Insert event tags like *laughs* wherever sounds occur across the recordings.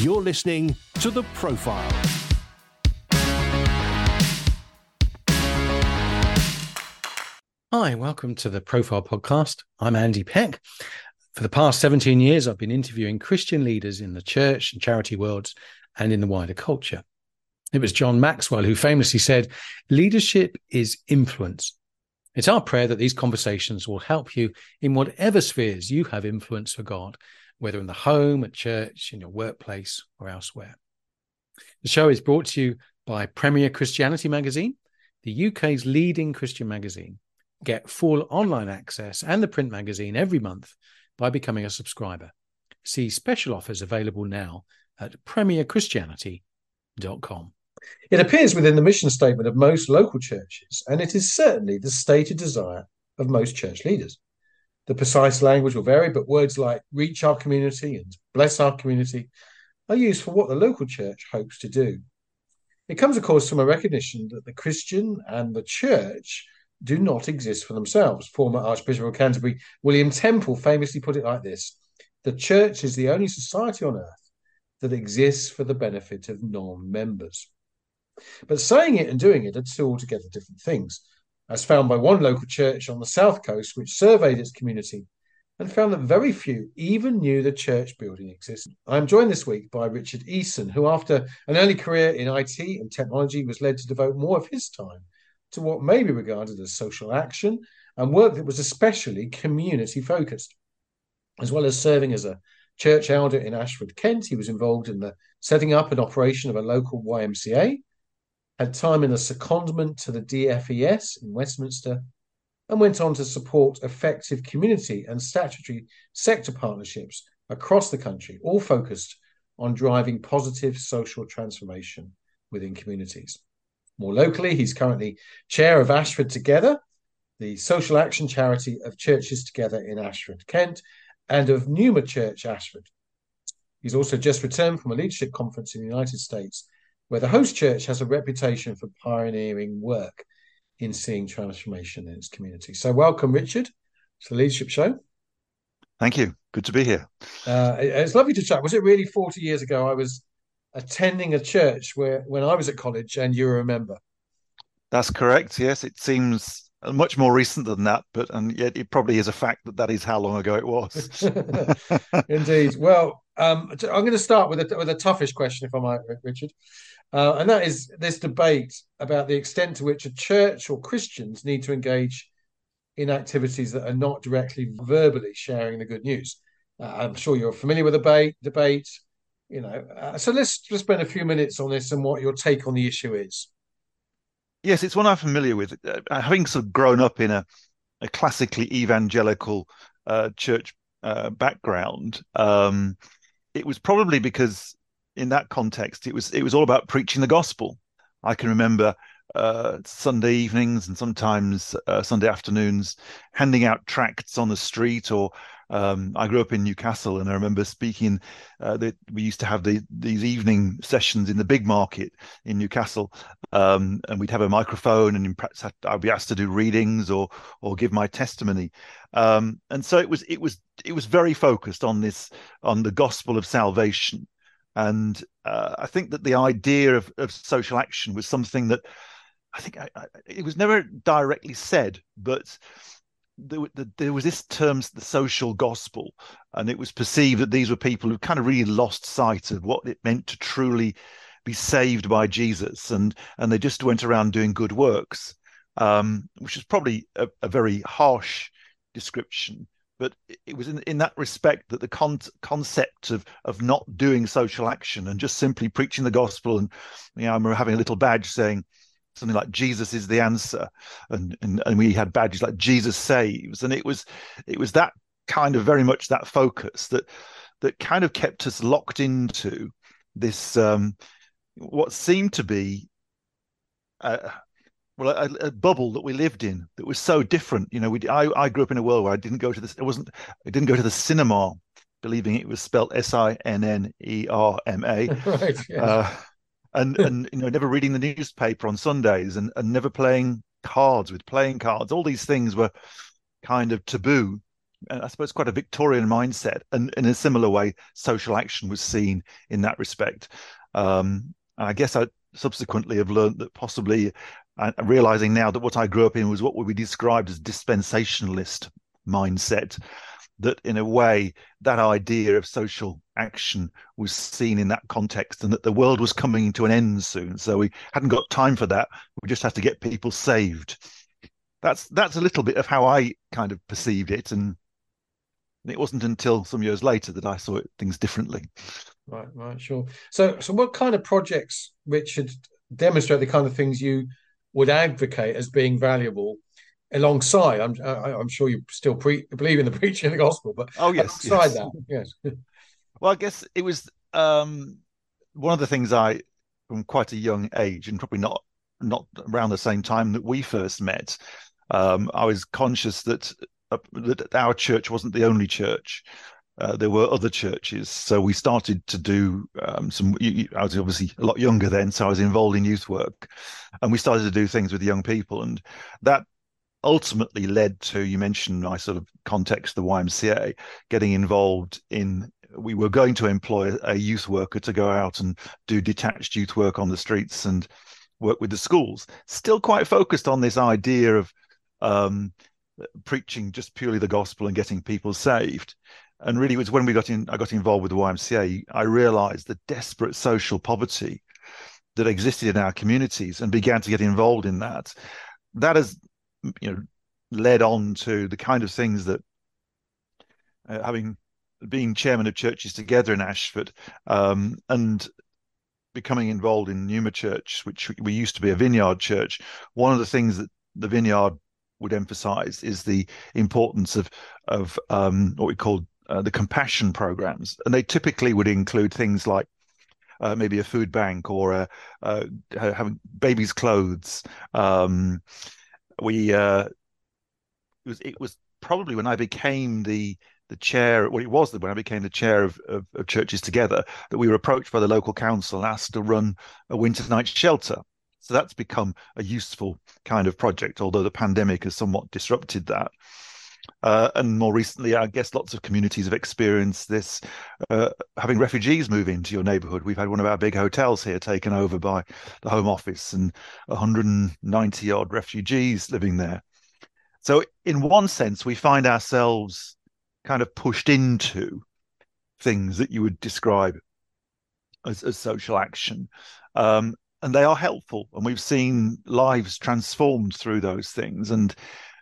You're listening to The Profile. Hi, welcome to the Profile Podcast. I'm Andy Peck. For the past 17 years, I've been interviewing Christian leaders in the church and charity worlds and in the wider culture. It was John Maxwell who famously said, Leadership is influence. It's our prayer that these conversations will help you in whatever spheres you have influence for God, whether in the home, at church, in your workplace, or elsewhere. The show is brought to you by Premier Christianity Magazine, the UK's leading Christian magazine. Get full online access and the print magazine every month by becoming a subscriber. See special offers available now at premierchristianity.com. It appears within the mission statement of most local churches, and it is certainly the stated desire of most church leaders. The precise language will vary, but words like reach our community and bless our community are used for what the local church hopes to do. It comes, of course, from a recognition that the Christian and the church do not exist for themselves. Former Archbishop of Canterbury, William Temple, famously put it like this The church is the only society on earth that exists for the benefit of non members. But saying it and doing it are two altogether different things, as found by one local church on the south coast, which surveyed its community and found that very few even knew the church building existed. I am joined this week by Richard Eason, who, after an early career in IT and technology, was led to devote more of his time to what may be regarded as social action and work that was especially community focused. As well as serving as a church elder in Ashford, Kent, he was involved in the setting up and operation of a local YMCA, had time in a secondment to the DFES in Westminster, and went on to support effective community and statutory sector partnerships across the country, all focused on driving positive social transformation within communities. More locally, he's currently chair of Ashford Together, the social action charity of Churches Together in Ashford, Kent, and of Pneuma Church, Ashford. He's also just returned from a leadership conference in the United States, where the host church has a reputation for pioneering work in seeing transformation in its community. So, welcome, Richard, to the Leadership Show. Thank you. Good to be here. Uh, it's lovely to chat. Was it really 40 years ago I was attending a church where when I was at college, and you remember. That's correct. Yes, it seems much more recent than that, but and yet it probably is a fact that that is how long ago it was. *laughs* Indeed. Well, um, I'm going to start with a with a toughish question, if I might, Richard, uh, and that is this debate about the extent to which a church or Christians need to engage in activities that are not directly verbally sharing the good news. Uh, I'm sure you're familiar with the debate. Debate you know uh, so let's just spend a few minutes on this and what your take on the issue is yes it's one i'm familiar with uh, having sort of grown up in a, a classically evangelical uh, church uh, background um, it was probably because in that context it was it was all about preaching the gospel. I can remember uh, Sunday evenings and sometimes uh, Sunday afternoons, handing out tracts on the street or um, I grew up in Newcastle, and I remember speaking uh, that we used to have the, these evening sessions in the big market in Newcastle, um, and we'd have a microphone, and perhaps I'd be asked to do readings or or give my testimony. Um, and so it was it was it was very focused on this on the gospel of salvation, and uh, I think that the idea of, of social action was something that I think I, I, it was never directly said, but there, there, was this term, the social gospel, and it was perceived that these were people who kind of really lost sight of what it meant to truly be saved by Jesus, and and they just went around doing good works, um, which is probably a, a, very harsh description. But it was in, in that respect that the con- concept of of not doing social action and just simply preaching the gospel, and you know, I remember having a little badge saying something like Jesus is the answer, and, and and we had badges like Jesus saves, and it was it was that kind of very much that focus that that kind of kept us locked into this um, what seemed to be a, well a, a, bubble that we lived in that was so different. You know, we I, I grew up in a world where I didn't go to this. It wasn't. I didn't go to the cinema, believing it was spelled S I N N E R M A. *laughs* Right. Uh, and *laughs* and you know never reading the newspaper on Sundays and and never playing cards with playing cards. All these things were kind of taboo I suppose, quite a Victorian mindset. And in a similar way, social action was seen in that respect. Um, and I guess I subsequently have learned that possibly, uh, realizing now that what I grew up in was what would be described as dispensationalist mindset. That in a way, that idea of social action was seen in that context, and that the world was coming to an end soon. So we hadn't got time for that. We just had to get people saved. That's that's a little bit of how I kind of perceived it, and it wasn't until some years later that I saw things differently. Right, right, sure. So, so what kind of projects, Richard, demonstrate the kind of things you would advocate as being valuable alongside? I'm, I'm sure you still pre- believe in the *laughs* preaching of the gospel, but oh yes, alongside yes. that, yes. *laughs* well, I guess it was um, one of the things I, from quite a young age, and probably not not around the same time that we first met, um, I was conscious that uh, that our church wasn't the only church. Uh, there were other churches, so we started to do um, some. I was obviously a lot younger then, so I was involved in youth work, and we started to do things with young people, and that ultimately led to you mentioned my sort of context, the YMCA, getting involved in. We were going to employ a youth worker to go out and do detached youth work on the streets and work with the schools. Still quite focused on this idea of um, preaching just purely the gospel and getting people saved. And really, it was when we got in, I got involved with the YMCA. I realised the desperate social poverty that existed in our communities, and began to get involved in that. That has, you know, led on to the kind of things that, uh, having being chairman of churches together in Ashford, um, and becoming involved in Pneuma Church, which we used to be a vineyard church. One of the things that the vineyard would emphasize is the importance of of um, what we call uh, the compassion programs, and they typically would include things like uh, maybe a food bank or a, uh, having babies' clothes. Um, we uh, it was it was probably when I became the the chair, well, it was when I became the chair of, of, of, churches together, that we were approached by the local council and asked to run a winter night shelter. So that's become a useful kind of project, although the pandemic has somewhat disrupted that. Uh, and more recently, I guess lots of communities have experienced this, uh, having refugees move into your neighborhood. We've had one of our big hotels here taken over by the Home Office and 190 odd refugees living there. So, in one sense, we find ourselves kind of pushed into things that you would describe as, as social action. Um, and they are helpful and we've seen lives transformed through those things and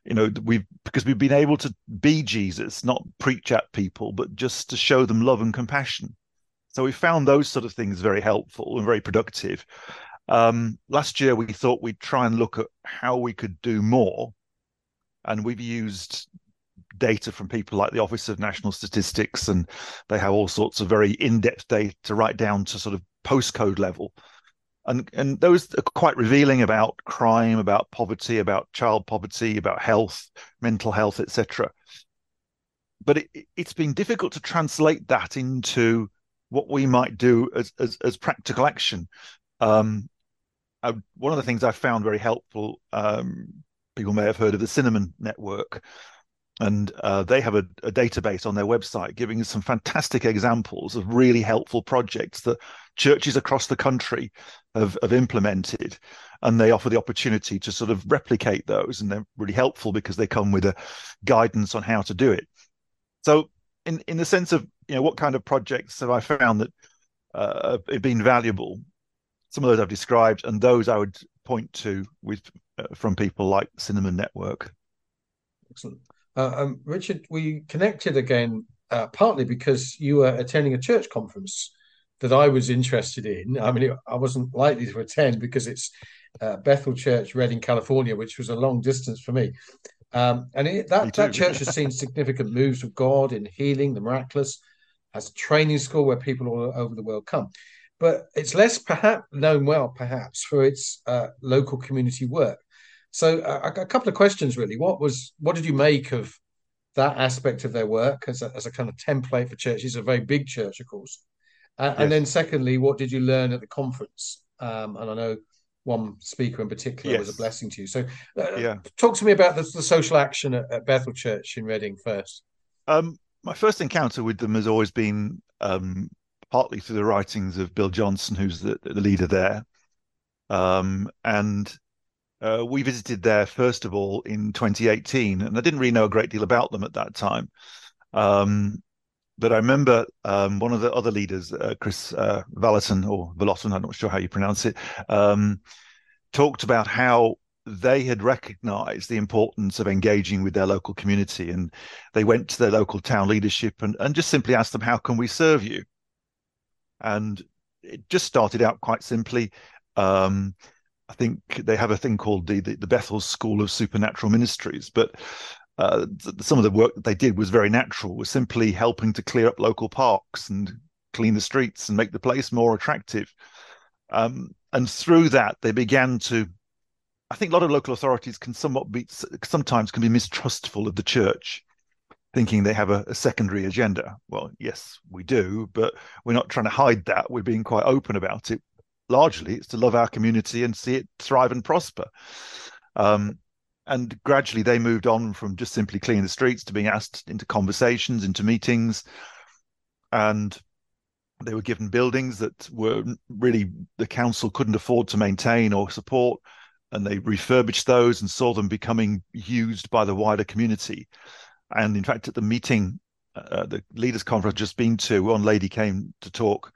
you know we've because we've been able to be jesus not preach at people but just to show them love and compassion. So we found those sort of things very helpful and very productive. Um, last year we thought we'd try and look at how we could do more. And we've used data from people like the office of national statistics and they have all sorts of very in-depth data right down to sort of postcode level and and those are quite revealing about crime, about poverty, about child poverty, about health, mental health, etc. But it, it's been difficult to translate that into what we might do as as, as practical action. Um, I, one of the things I found very helpful. Um, people may have heard of the Cinnamon Network, and uh, they have a, a, database on their website giving us some fantastic examples of really helpful projects that churches across the country have, have implemented. And they offer the opportunity to sort of replicate those and they're really helpful because they come with a guidance on how to do it. So in in the sense of you know what kind of projects have i found that uh, have been valuable? Some of those i've described and those i would point to with uh, from people like cinnamon network. Excellent um, Richard, we connected again uh, partly because you were attending a church conference that I was interested in. I mean, I wasn't likely to attend because it's uh, Bethel Church, Redding, California, which was a long distance for me. Um, and it, that, that church has seen significant moves of God in healing, the miraculous, as a training school where people all over the world come. But it's less perhaps known well, perhaps, for its uh, local community work. So uh, a couple of questions really. What was what did you make of that aspect of their work as a, as a kind of template for churches? A very big church, of course. Uh, yes. And then secondly, what did you learn at the conference? Um, and I know one speaker in particular yes. was a blessing to you. So uh, yeah. talk to me about the, the social action at, at, Bethel Church in Redding first. Um, my first encounter with them has always been um, partly through the writings of Bill Johnson, who's the, the leader there. Um, and uh, we visited there first of all in 2018, and I didn't really know a great deal about them at that time. Um, but I remember um, one of the other leaders, uh, Kris uh, Vallotton or Vallotton, I'm not sure how you pronounce it, um, talked about how they had recognized the importance of engaging with their local community and they went to their local town leadership and, and just simply asked them how can we serve you and it just started out quite simply um, i think they have a thing called the, the, the bethel school of supernatural ministries but uh, some of the work that they did was very natural was simply helping to clear up local parks and clean the streets and make the place more attractive um, and through that they began to I think a lot of local authorities can somewhat be sometimes can be mistrustful of the church, thinking they have a, a, secondary agenda. Well, yes, we do, but we're not trying to hide that. We're being quite open about it. Largely, it's to love our community and see it thrive and prosper. Um, and gradually, they moved on from just simply cleaning the streets to being asked into conversations, into meetings, and they were given buildings that were really the council couldn't afford to maintain or support and they refurbished those and saw them becoming used by the wider community. And in fact, at the meeting, uh, the leaders' conference just been to, one lady came to talk,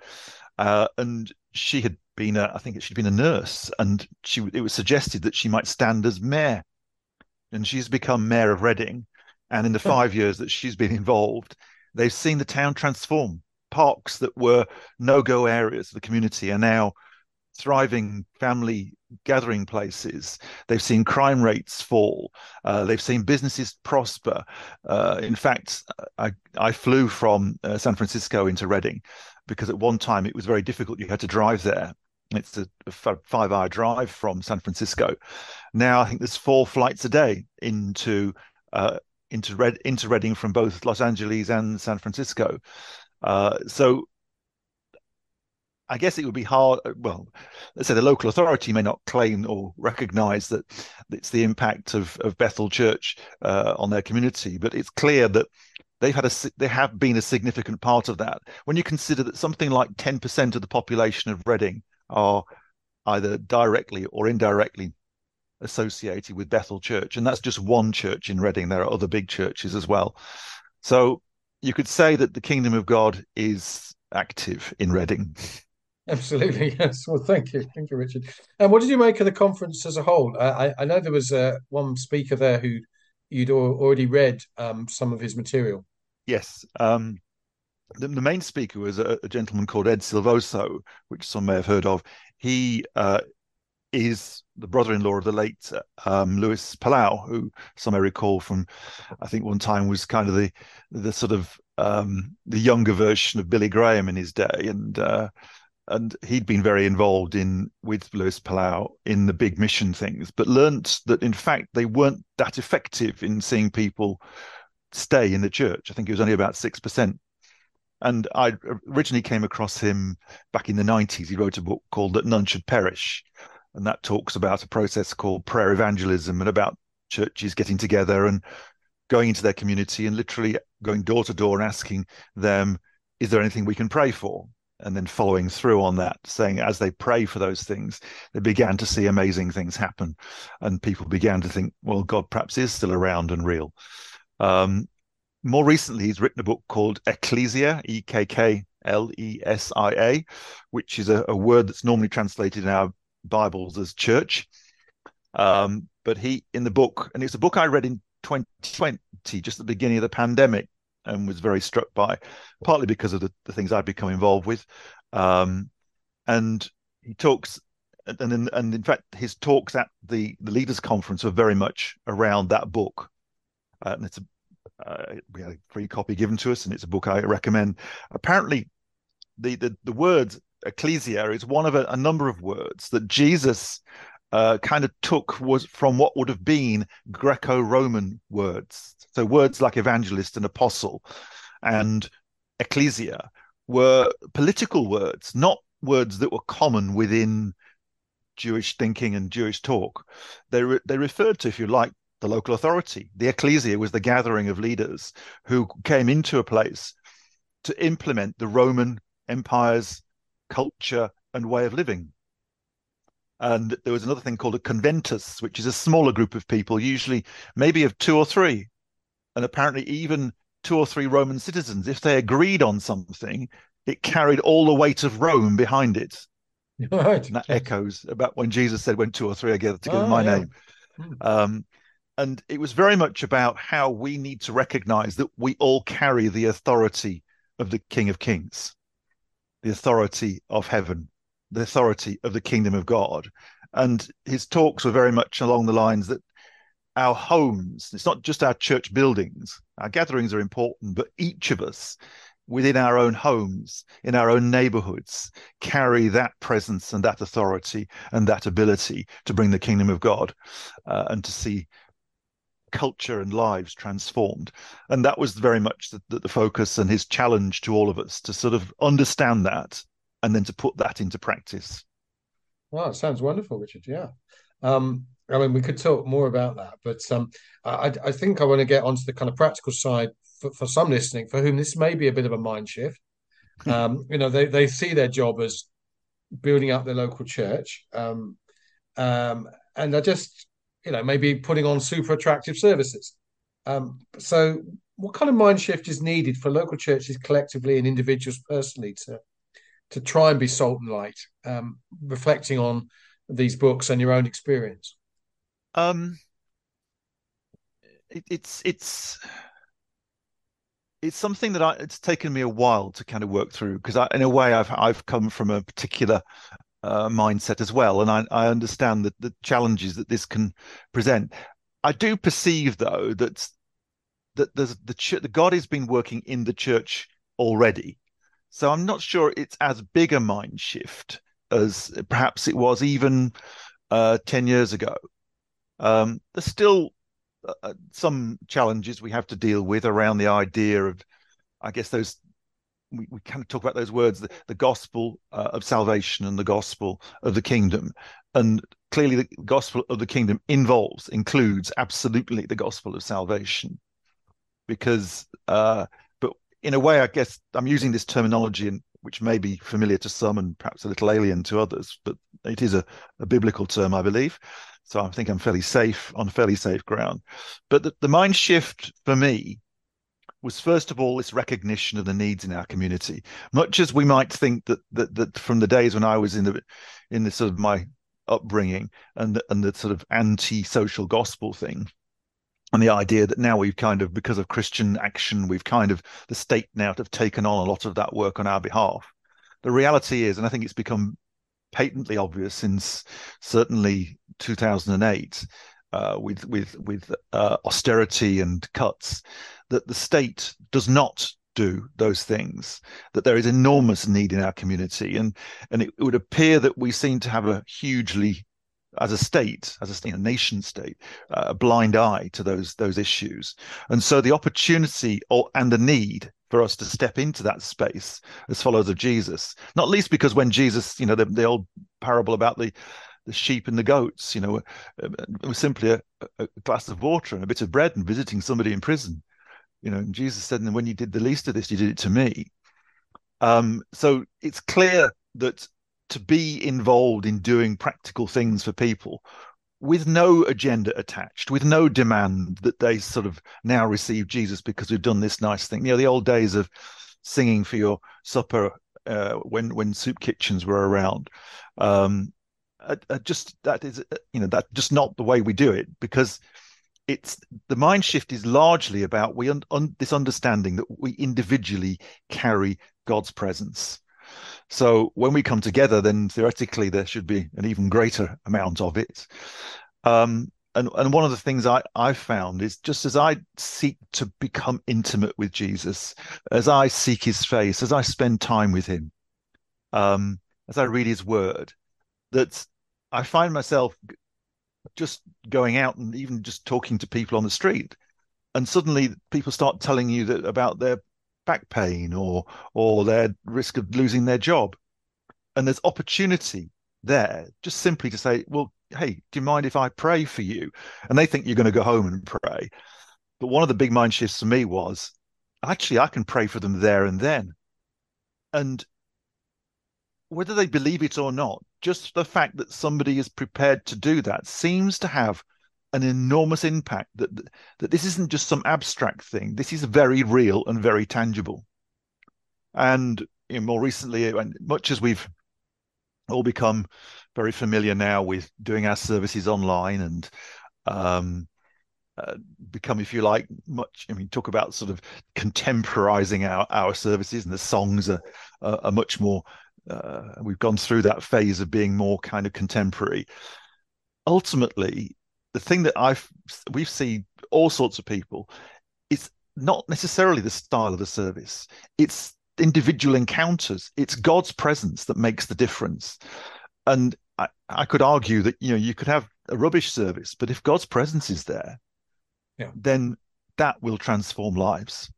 uh, and she had been, a, I think she'd been a nurse, and she it was suggested that she might stand as mayor, and she's become mayor of Redding. And in the five years that she's been involved, they've seen the town transform. Parks that were no-go areas of the community are now thriving family gathering places. They've seen crime rates fall. Uh, they've seen businesses prosper. Uh, in fact, I, I flew from uh, San Francisco into Redding because at one time it was very difficult. You had to drive there. It's a, five hour drive from San Francisco. Now I think there's four flights a day into uh, into Red into Redding from both Los Angeles and San Francisco. Uh, so I guess it would be hard. Uh, well, let's say the local authority may not claim or recognise that it's the impact of, of Bethel Church uh, on their community, but it's clear that they've had a they have been a significant part of that. When you consider that something like ten percent of the population of Redding are either directly or indirectly associated with Bethel Church, and that's just one church in Redding. There are other big churches as well. So you could say that the kingdom of God is active in Redding. *laughs* Absolutely, yes. Well, thank you, thank you, Richard. And what did you make of the conference as a whole? I, I know there was uh, one speaker there who you'd already read um, some of his material. Yes, um, the, the, main speaker was a, a, gentleman called Ed Silvoso, which some may have heard of. He uh, is the brother-in-law of the late um, Luis Palau, who some may recall from, I think one time was kind of the the sort of um, the younger version of Billy Graham in his day, and uh, and he'd been very involved in with Luis Palau in the big mission things, but learnt that in fact they weren't that effective in seeing people stay in the church. I think it was only about six percent. And I originally came across him back in the 90s. He wrote a book called That None Should Perish. And that talks about a process called prayer evangelism and about churches getting together and going into their community and literally going door to door and asking them, is there anything we can pray for? and then following through on that, saying as they pray for those things, they began to see amazing things happen, and people began to think, well, God perhaps is still around and real. Um, more recently, he's written a book called Ekklesia, E K K L E S I A, which is a, a, word that's normally translated in our Bibles as church. Um, but he, in the book, and it's a book I read in 2020, just at the beginning of the pandemic, and was very struck by, partly because of the, the things I'd become involved with. Um, and he talks, and, and in fact, his talks at the the leaders' conference were very much around that book. Uh, and it's a uh, we had a free copy given to us, and it's a book I recommend. Apparently, the the, the word ecclesia is one of a, a number of words that Jesus uh, kind of took was from what would have been Greco-Roman words. So words like evangelist and apostle and ecclesia were political words, not words that were common within Jewish thinking and Jewish talk. They re- they referred to, if you like, the local authority. The ecclesia was the gathering of leaders who came into a place to implement the Roman Empire's culture and way of living. And there was another thing called a conventus, which is a smaller group of people, usually maybe of two or three. And apparently, even two or three Roman citizens, if they agreed on something, it carried all the weight of Rome behind it. *laughs* Right. And that echoes about when Jesus said, when two or three are gathered together in Oh, my yeah. name. Hmm. Um, and it was very much about how we need to recognize that we all carry the authority of the King of Kings, the authority of heaven, the authority of the kingdom of God. And his talks were very much along the lines that our homes, it's not just our church buildings, our gatherings are important, but each of us within our own homes, in our own neighborhoods, carry that presence and that authority and that ability to bring the kingdom of God uh, and to see culture and lives transformed. And that was very much the, the, the focus and his challenge to all of us to sort of understand that and then to put that into practice. Wow, it sounds wonderful, Richard. Yeah. Um, I mean, we could talk more about that, but um, I, I think I want to get onto the kind of practical side for, for some listening, for whom this may be a bit of a mind shift. Um, you know, they, they see their job as building up their local church. Um, um, and I just, you know, maybe putting on super attractive services. Um, so, what kind of mind shift is needed for local churches collectively and individuals personally to to try and be salt and light, um, reflecting on these books and your own experience? Um, it, it's it's it's something that I, it's taken me a while to kind of work through because I, in a way, I've I've come from a particular uh, mindset as well, and I, I understand that the challenges that this can present. I do perceive though that that there's the ch- the God has been working in the church already, so I'm not sure it's as big a mind shift as perhaps it was even uh, ten years ago. Um, there's still uh, some challenges we have to deal with around the idea of, I guess those we, we kind of talk about those words, the, the gospel uh, of salvation and the gospel of the kingdom. And clearly, the gospel of the kingdom involves, includes absolutely the gospel of salvation. Because, uh, but in a way, I guess I'm using this terminology, and which may be familiar to some and perhaps a little alien to others, but it is a, a biblical term, I believe. So I think I'm fairly safe on fairly safe ground. But the, the mind shift for me was first of all this recognition of the needs in our community. Much as we might think that that, that from the days when I was in the in the sort of my upbringing and the, and the sort of anti-social gospel thing, and the idea that now we've kind of because of Christian action, we've kind of the state now have taken on a lot of that work on our behalf. The reality is, and I think it's become patently obvious since certainly 2008 uh, with with with uh, austerity and cuts that the state does not do those things that there is enormous need in our community and and it, would appear that we seem to have a hugely as a state as a nation state uh, a blind eye to those those issues and so the opportunity or and the need for us to step into that space as followers of Jesus. Not least because when Jesus, you know, the, the old parable about the the sheep and the goats, you know, it was simply a, a, glass of water and a bit of bread and visiting somebody in prison. You know, and Jesus said, and when you did the least of this, you did it to me. Um, so it's clear that to be involved in doing practical things for people with no agenda attached, with no demand that they sort of now receive Jesus because we've done this nice thing. You know, the old days of singing for your supper uh, when when soup kitchens were around. Um, uh, uh, just that is, you know, that just not the way we do it because it's the mind shift is largely about we un, un, this understanding that we individually carry God's presence. So when we come together, then theoretically there should be an even greater amount of it. Um, and and one of the things I I found is just as I seek to become intimate with Jesus, as I seek His face, as I spend time with Him, um, as I read His Word, that I find myself just going out and even just talking to people on the street, and suddenly people start telling you that about their back pain or or their risk of losing their job and there's opportunity there just simply to say well hey, do you mind if I pray for you? And they think you're going to go home and pray. But one of the big mind shifts for me was actually, I can pray for them there and then. And whether they believe it or not, just the fact that somebody is prepared to do that seems to have an enormous impact that that this isn't just some abstract thing this is very real and very tangible and you know, more recently and much as we've all become very familiar now with doing our services online and um, uh, become, if you like, much. I mean, talk about sort of contemporizing our our services, and the songs are are, are much more. Uh, we've gone through that phase of being more kind of contemporary. Ultimately, the thing that I've we've seen all sorts of people, it's not necessarily the style of the service. It's individual encounters. It's God's presence that makes the difference. And I, I could argue that you know you could have a rubbish service, but if God's presence is there, yeah. then that will transform lives.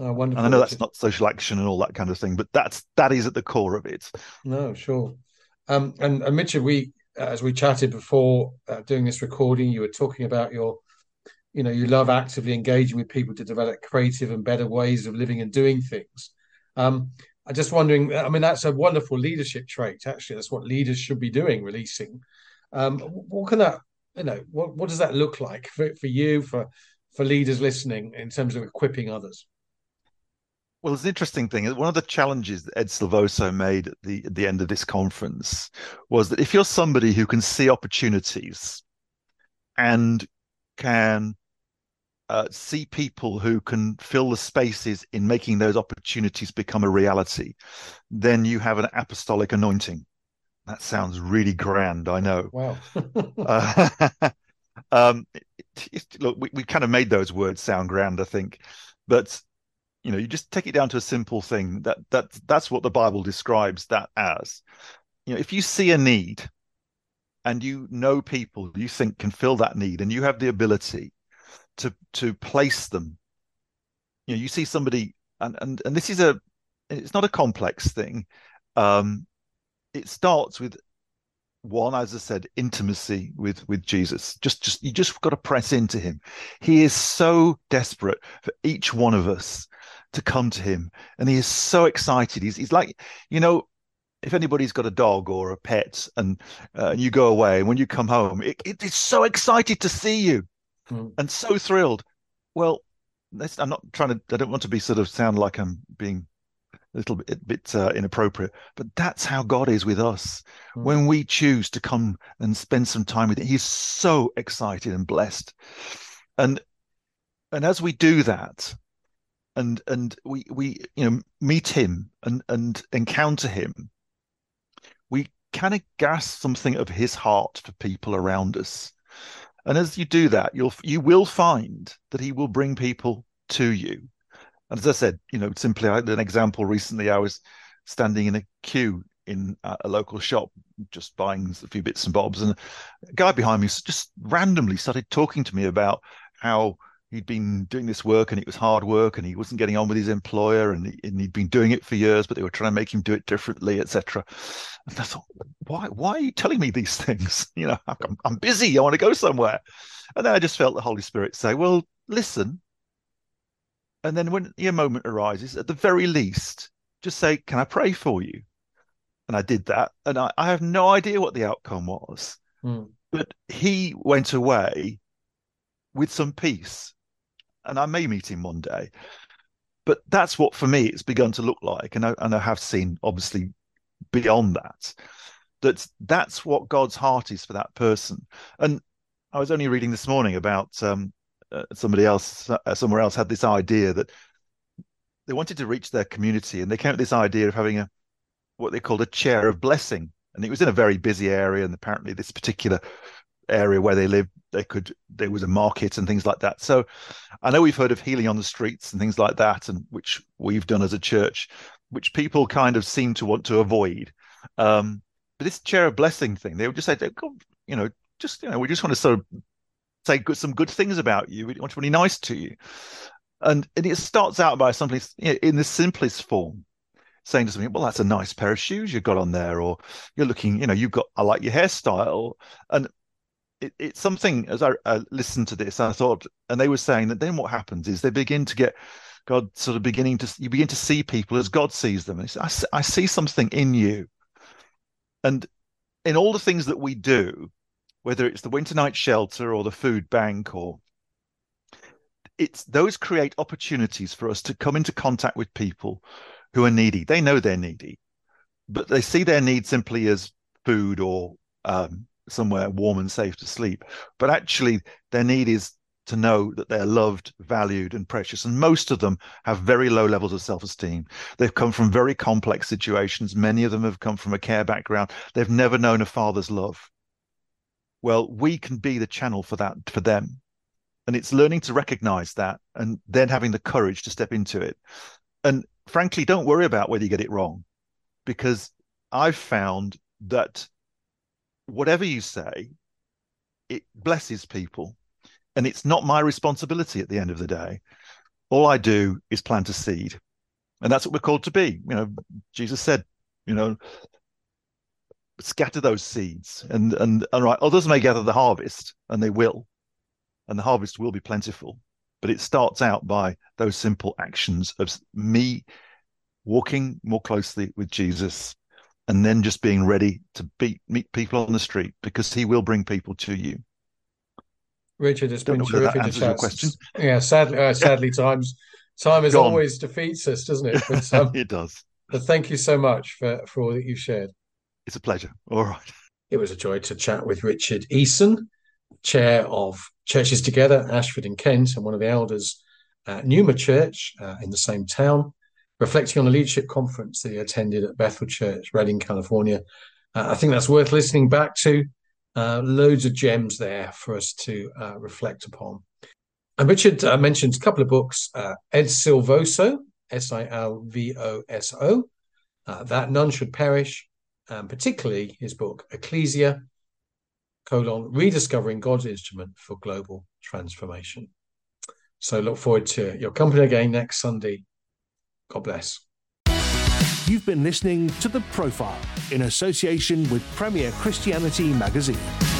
Oh, wonderful. And I know that's not social action and all that kind of thing, but that's that is at the core of it. No, sure. Um, and, and Mitchell, we as we chatted before uh, doing this recording, you were talking about your, you know, you love actively engaging with people to develop creative and better ways of living and doing things. Um, I'm just wondering. I mean, that's a wonderful leadership trait. Actually, that's what leaders should be doing. Releasing. Um, what can that you know what what does that look like for, for you for for leaders listening in terms of equipping others well, it's an interesting thing. One of the challenges that Ed Silvoso made at the at the end of this conference was that if you're somebody who can see opportunities and can uh, see people who can fill the spaces in making those opportunities become a reality, then you have an apostolic anointing. That sounds really grand, I know. Wow. *laughs* uh, *laughs* um, it, it, look, we, we kind of made those words sound grand, I think, but you know, you just take it down to a simple thing. That that that's what the Bible describes that as. You know, if you see a need, and you know people you think can fill that need, and you have the ability to to place them, you know, you see somebody, and and and this is a, it's not a complex thing. Um, it starts with one as i said intimacy with with jesus just just you just got to press into him he is so desperate for each one of us to come to him and he is so excited he's, he's like you know if anybody's got a dog or a pet and uh, you go away and when you come home it, it is so excited to see you mm. and so thrilled well i'm not trying to i don't want to be sort of sound like i'm being a little bit, bit uh, inappropriate, but that's how God is with us. Mm. When we choose to come and spend some time with Him, He's so excited and blessed. And and as we do that, and and we we you know meet Him and and encounter Him, we kind of grasp something of His heart for people around us. And as you do that, you'll you will find that He will bring people to you and as I said, you know, simply an example recently. I was standing in a queue in a local shop, just buying a few bits and bobs, and a guy behind me just randomly started talking to me about how he'd been doing this work and it was hard work and he wasn't getting on with his employer and, he, and he'd been doing it for years but they were trying to make him do it differently etc and i thought why why are you telling me these *laughs* things you know I'm, I'm busy i want to go somewhere and then i just felt the holy spirit say well listen and then when your moment arises, at the very least, just say, Can I pray for you? And I did that. And I, I have no idea what the outcome was. Mm. But he went away with some peace. And I may meet him one day. But that's what for me it's begun to look like. And I, and I have seen obviously beyond that. That that's what God's heart is for that person. And I was only reading this morning about um, uh, somebody else uh, somewhere else had this idea that they wanted to reach their community and they came up with this idea of having a what they called a chair of blessing and it was in a very busy area and apparently this particular area where they lived they could there was a market and things like that so i know we've heard of healing on the streets and things like that and which we've done as a church which people kind of seem to want to avoid um, but this chair of blessing thing they would just say you know just you know we just want to sort of say good, some good things about you. We want to be nice to you. And, and it starts out by something in the simplest form. saying to something, well, that's a nice pair of shoes you've got on there, or you're looking, you know, you've got, I like your hairstyle. And it, it's something as I, I listened to this, I thought, and they were saying that then what happens is they begin to get God sort of beginning to, you begin to see people as God sees them. I, I see something in you. And in all the things that we do, whether it's the winter night shelter or the food bank or it's those create opportunities for us to come into contact with people who are needy. They know they're needy, but they see their need simply as food or um, somewhere warm and safe to sleep. But actually, their need is to know that they're loved, valued, and precious. And most of them have very low levels of self esteem. They've come from very complex situations. Many of them have come from a care background. They've never known a father's love. Well, we can be the channel for that for them. And it's learning to recognize that and then having the courage to step into it. And frankly, don't worry about whether you get it wrong, because I've found that whatever you say, it blesses people. And it's not my responsibility at the end of the day. All I do is plant a seed. And that's what we're called to be. You know, Jesus said, you know, scatter those seeds and and and right others may gather the harvest, and they will, and the harvest will be plentiful. But it starts out by those simple actions of me walking more closely with Jesus and then just being ready to beat, meet people on the street because he will bring people to you. Richard, it's Don't been terrific to chat. Question. Yeah, sadly, uh, sadly, times time is always defeats us, doesn't it? But, *laughs* um, it does. But thank you so much for for all that you've shared. It's a pleasure. All right. It was a joy to chat with Richard Eason, chair of Churches Together, Ashford in Kent, and one of the elders at Pneuma Church uh, in the same town reflecting on a leadership conference that he attended at Bethel Church, Redding, California. Uh, I think that's worth listening back to. Uh, loads of gems there for us to uh, reflect upon. And Richard uh, mentioned a couple of books uh, Ed Silvoso, S I L V O S O, uh, That None Should Perish, and particularly his book, Ekklesia, colon, Rediscovering God's Instrument for Global Transformation. So look forward to your company again next Sunday God bless. You've been listening to The Profile in association with Premier Christianity Magazine.